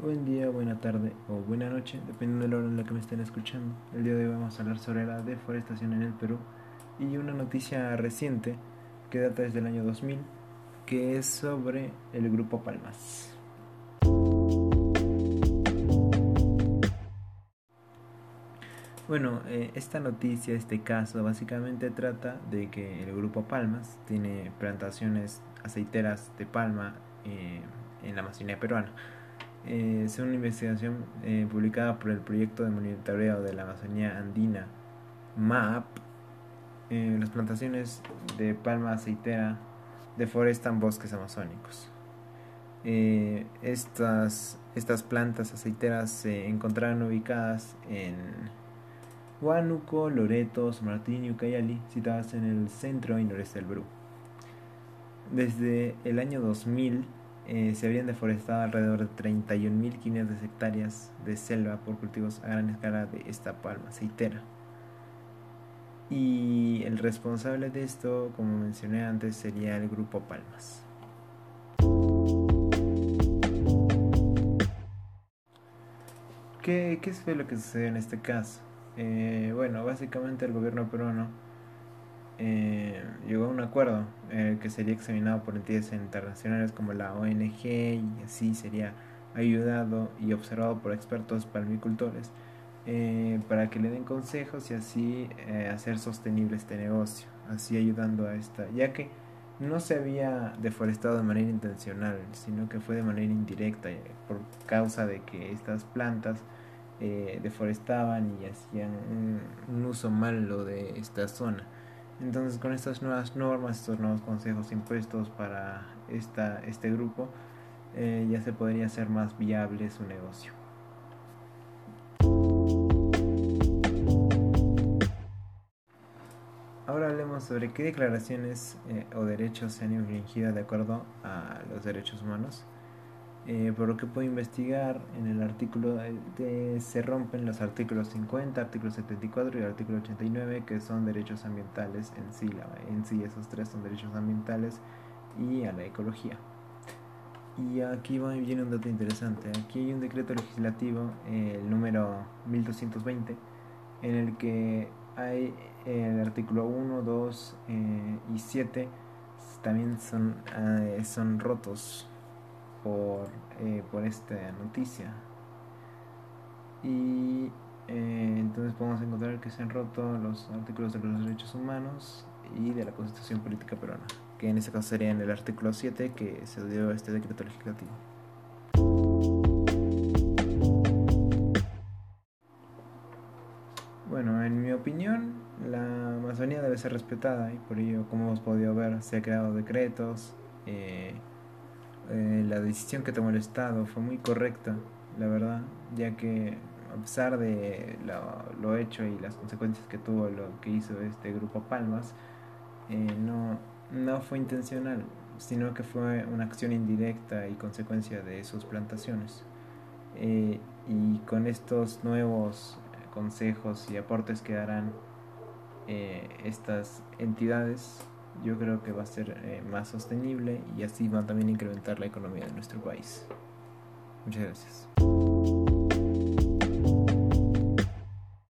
Buen día, buena tarde o buena noche, dependiendo de la hora en la que me estén escuchando. El día de hoy vamos a hablar sobre la deforestación en el Perú y una noticia reciente que data desde el año 2000, que es sobre el Grupo Palmas. Bueno, eh, esta noticia, este caso, básicamente trata de que el Grupo Palmas tiene plantaciones aceiteras de palma eh, en la Amazonía peruana. Eh, según una investigación eh, publicada por el proyecto de monitoreo de la Amazonía Andina, MAP, eh, las plantaciones de palma aceitera deforestan bosques amazónicos. Eh, estas, estas plantas aceiteras se encontraron ubicadas en Huánuco, Loreto, San Martín y Ucayali, situadas en el centro y noreste del Perú. Desde el año 2000 eh, se habían deforestado alrededor de 31.500 hectáreas de selva por cultivos a gran escala de esta palma aceitera. Y el responsable de esto, como mencioné antes, sería el Grupo Palmas. ¿Qué, qué fue lo que sucedió en este caso? Eh, bueno, básicamente el gobierno peruano eh, llegó a un acuerdo eh, que sería examinado por entidades internacionales como la ONG y así sería ayudado y observado por expertos palmicultores eh, para que le den consejos y así eh, hacer sostenible este negocio, así ayudando a esta, ya que no se había deforestado de manera intencional, sino que fue de manera indirecta eh, por causa de que estas plantas deforestaban y hacían un uso malo de esta zona. Entonces con estas nuevas normas, estos nuevos consejos impuestos para esta, este grupo, eh, ya se podría hacer más viable su negocio. Ahora hablemos sobre qué declaraciones eh, o derechos se han infringido de acuerdo a los derechos humanos. Eh, por lo que puedo investigar, en el artículo de, se rompen los artículos 50, artículo 74 y artículo 89, que son derechos ambientales en sí. la- en sí esos tres son derechos ambientales y a la ecología. Y aquí viene un dato interesante. Aquí hay un decreto legislativo, el número 1220, en el que hay el artículo 1, 2 eh, y 7 también son, eh, son rotos por, eh, por esta noticia. Y eh, entonces podemos encontrar que se han roto los artículos de los derechos humanos y de la Constitución Política Peruana, que en ese caso sería en el artículo 7 que se dio este decreto legislativo. Bueno, en mi opinión, la Amazonía debe ser respetada y por ello, como hemos podido ver, se han creado decretos. eh, eh, la decisión que tomó el Estado fue muy correcta, la verdad, ya que a pesar de lo, hecho y las consecuencias que tuvo lo que hizo este grupo Palmas, eh, no, no fue intencional, sino que fue una acción indirecta y consecuencia de sus plantaciones. Eh, y con estos nuevos consejos y aportes que darán eh, estas entidades, yo creo que va a ser eh, más sostenible y así va también a incrementar la economía de nuestro país. Muchas gracias.